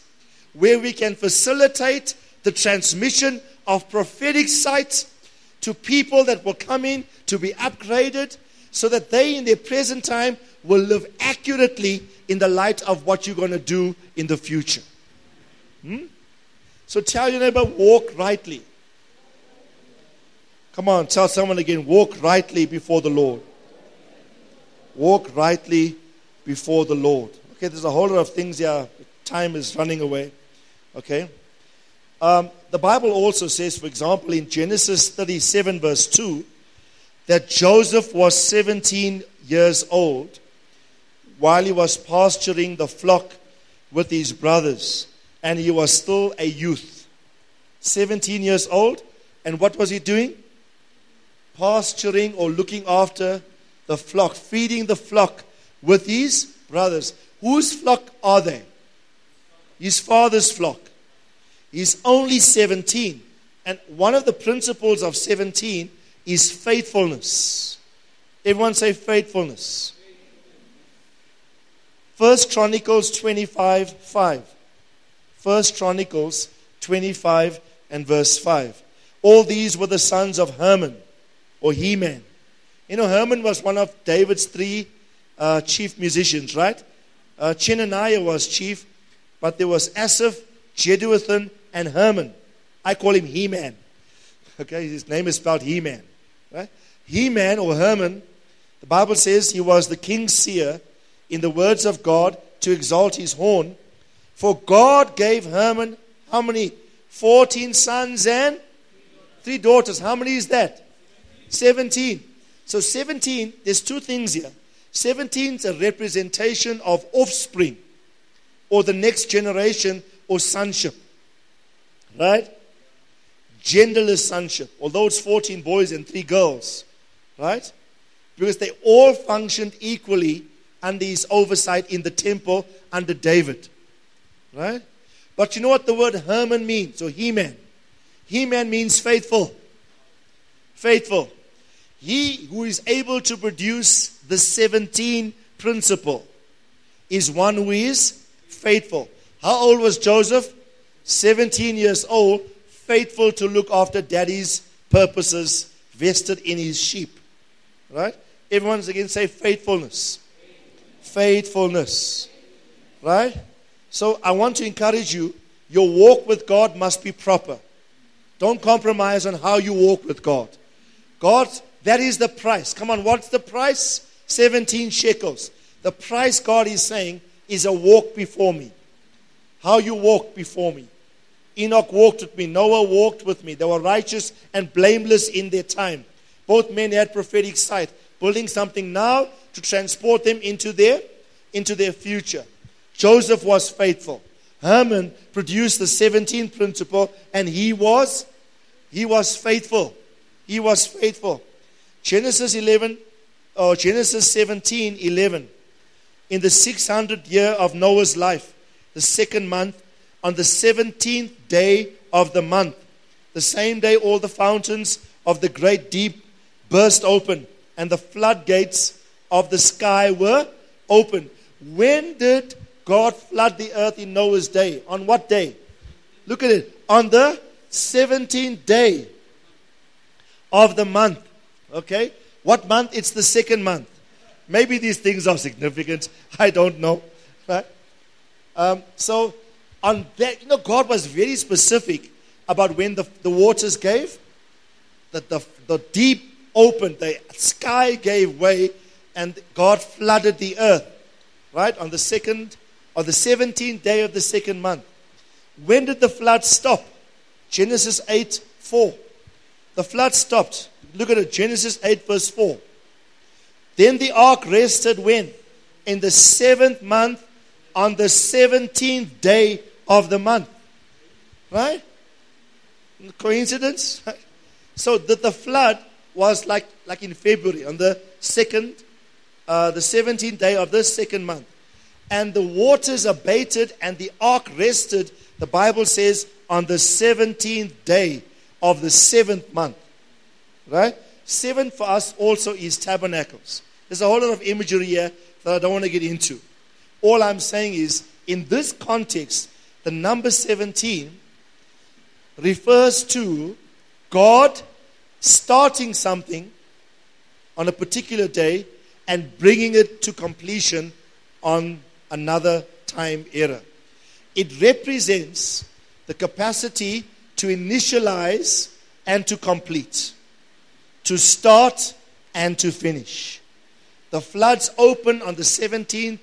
Speaker 2: where we can facilitate the transmission of prophetic sight to people that will come in to be upgraded so that they in their present time will live accurately in the light of what you're going to do in the future. Hmm? So tell your neighbor, walk rightly. Come on, tell someone again walk rightly before the Lord. Walk rightly before the Lord. Okay, there's a whole lot of things here. Time is running away. Okay. Um, the Bible also says, for example, in Genesis 37, verse 2, that Joseph was 17 years old while he was pasturing the flock with his brothers, and he was still a youth. 17 years old, and what was he doing? Pasturing or looking after the flock, feeding the flock with his brothers. Whose flock are they? His father's flock. He's only 17. And one of the principles of 17 is faithfulness. Everyone say faithfulness. First Chronicles 25 5. First Chronicles 25 and verse 5. All these were the sons of Herman or Heman. You know, Herman was one of David's three uh, chief musicians, right? Uh, Chenaniah was chief, but there was Asaph, Jeduthun, and Herman. I call him He Man. (laughs) Okay, his name is spelled He Man. Right? He Man or Herman, the Bible says he was the king's seer in the words of God to exalt his horn. For God gave Herman how many? 14 sons and three daughters. How many is that? 17. So 17, there's two things here. 17 is a representation of offspring or the next generation or sonship. Right? Genderless sonship. Although it's 14 boys and 3 girls. Right? Because they all functioned equally under his oversight in the temple under David. Right? But you know what the word Herman means, or He Man? He Man means faithful. Faithful. He who is able to produce the 17 principle is one who is faithful. How old was Joseph? 17 years old, faithful to look after daddy's purposes, vested in his sheep. Right? Everyone's again say faithfulness. Faithfulness. Right? So I want to encourage you your walk with God must be proper. Don't compromise on how you walk with God. God, that is the price. Come on, what's the price? 17 shekels. The price God is saying is a walk before me. How you walk before me. Enoch walked with me. Noah walked with me. They were righteous and blameless in their time. Both men had prophetic sight, building something now to transport them into their, into their future. Joseph was faithful. Herman produced the 17th principle and he was he was faithful. He was faithful. Genesis 11 or Genesis 17 11 in the 600th year of Noah's life the second month on the 17th day of the month the same day all the fountains of the great deep burst open and the floodgates of the sky were opened when did God flood the earth in Noah's day. On what day? Look at it. On the 17th day of the month. Okay? What month? It's the second month. Maybe these things are significant. (laughs) I don't know. Right? Um, so, on that, you know, God was very specific about when the, the waters gave. That the, the deep opened, the sky gave way, and God flooded the earth. Right? On the second on the 17th day of the second month. When did the flood stop? Genesis 8 4. The flood stopped. Look at it, Genesis 8, verse 4. Then the ark rested when? In the seventh month, on the 17th day of the month. Right? Coincidence? So that the flood was like, like in February, on the second, uh, the 17th day of this second month and the waters abated and the ark rested, the Bible says, on the 17th day of the seventh month. Right? Seven for us also is tabernacles. There's a whole lot of imagery here that I don't want to get into. All I'm saying is, in this context, the number 17 refers to God starting something on a particular day and bringing it to completion on another time era. It represents the capacity to initialize and to complete. To start and to finish. The floods open on the 17th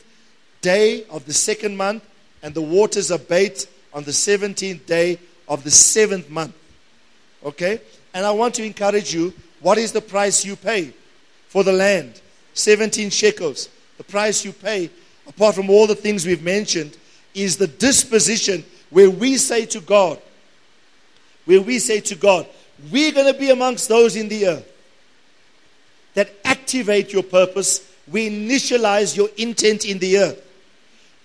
Speaker 2: day of the second month, and the waters abate on the 17th day of the seventh month. Okay? And I want to encourage you what is the price you pay for the land? 17 shekels. The price you pay, apart from all the things we've mentioned, is the disposition where we say to God, where we say to God, we're going to be amongst those in the earth that activate your purpose. We initialize your intent in the earth.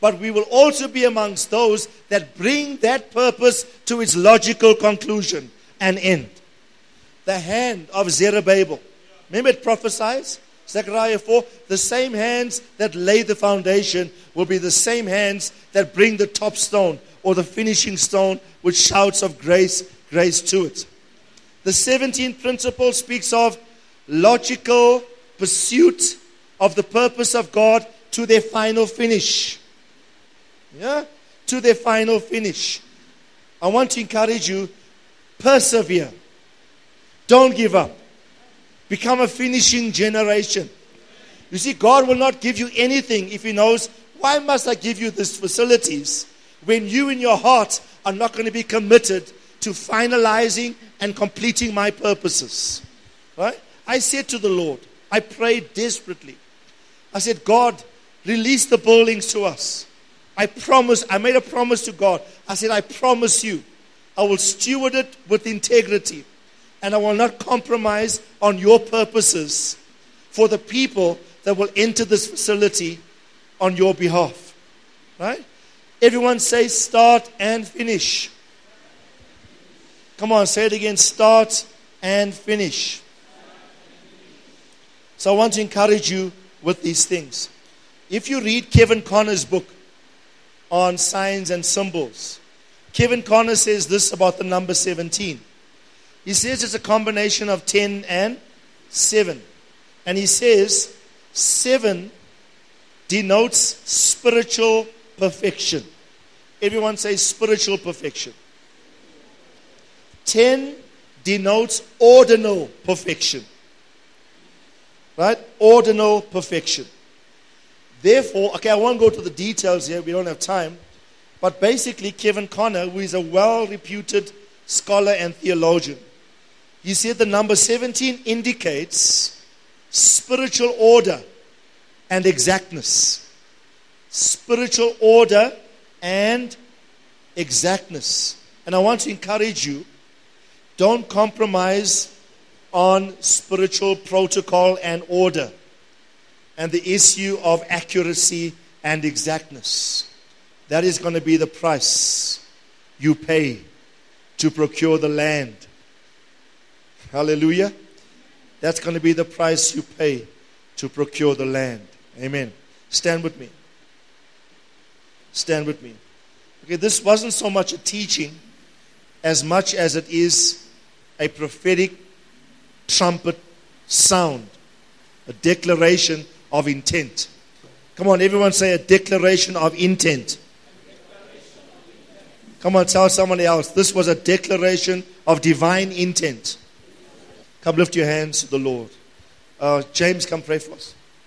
Speaker 2: But we will also be amongst those that bring that purpose to its logical conclusion and end. The hand of Zerubbabel. Remember it prophesies? Zechariah 4 the same hands that lay the foundation will be the same hands that bring the top stone or the finishing stone with shouts of grace, grace to it. The 17th principle speaks of logical pursuit of the purpose of God to their final finish. Yeah? To their final finish. I want to encourage you persevere. Don't give up. Become a finishing generation. You see, God will not give you anything if He knows, why must I give you these facilities when you in your heart are not going to be committed to finalizing and completing my purposes? Right? I said to the Lord, I prayed desperately. I said, God, release the buildings to us. I promise, I made a promise to God. I said, I promise you, I will steward it with integrity and I will not compromise on your purposes for the people that will enter this facility on your behalf. Right? Everyone say start and finish. Come on, say it again start and finish. So I want to encourage you with these things. If you read Kevin Conner's book on signs and symbols, Kevin Conner says this about the number 17. He says it's a combination of 10 and 7. And he says 7 denotes spiritual perfection. Everyone say spiritual perfection. 10 denotes ordinal perfection. Right? Ordinal perfection. Therefore, okay, I won't go to the details here, we don't have time. But basically, Kevin Conner, who is a well reputed scholar and theologian, he said the number 17 indicates spiritual order and exactness. Spiritual order and exactness. And I want to encourage you don't compromise on spiritual protocol and order and the issue of accuracy and exactness. That is going to be the price you pay to procure the land. Hallelujah. That's going to be the price you pay to procure the land. Amen. Stand with me. Stand with me. Okay, this wasn't so much a teaching as much as it is a prophetic trumpet sound, a declaration of intent. Come on, everyone say a declaration of intent. Come on, tell somebody else. This was a declaration of divine intent. Come lift your hands to the Lord. Uh, James, come pray for us.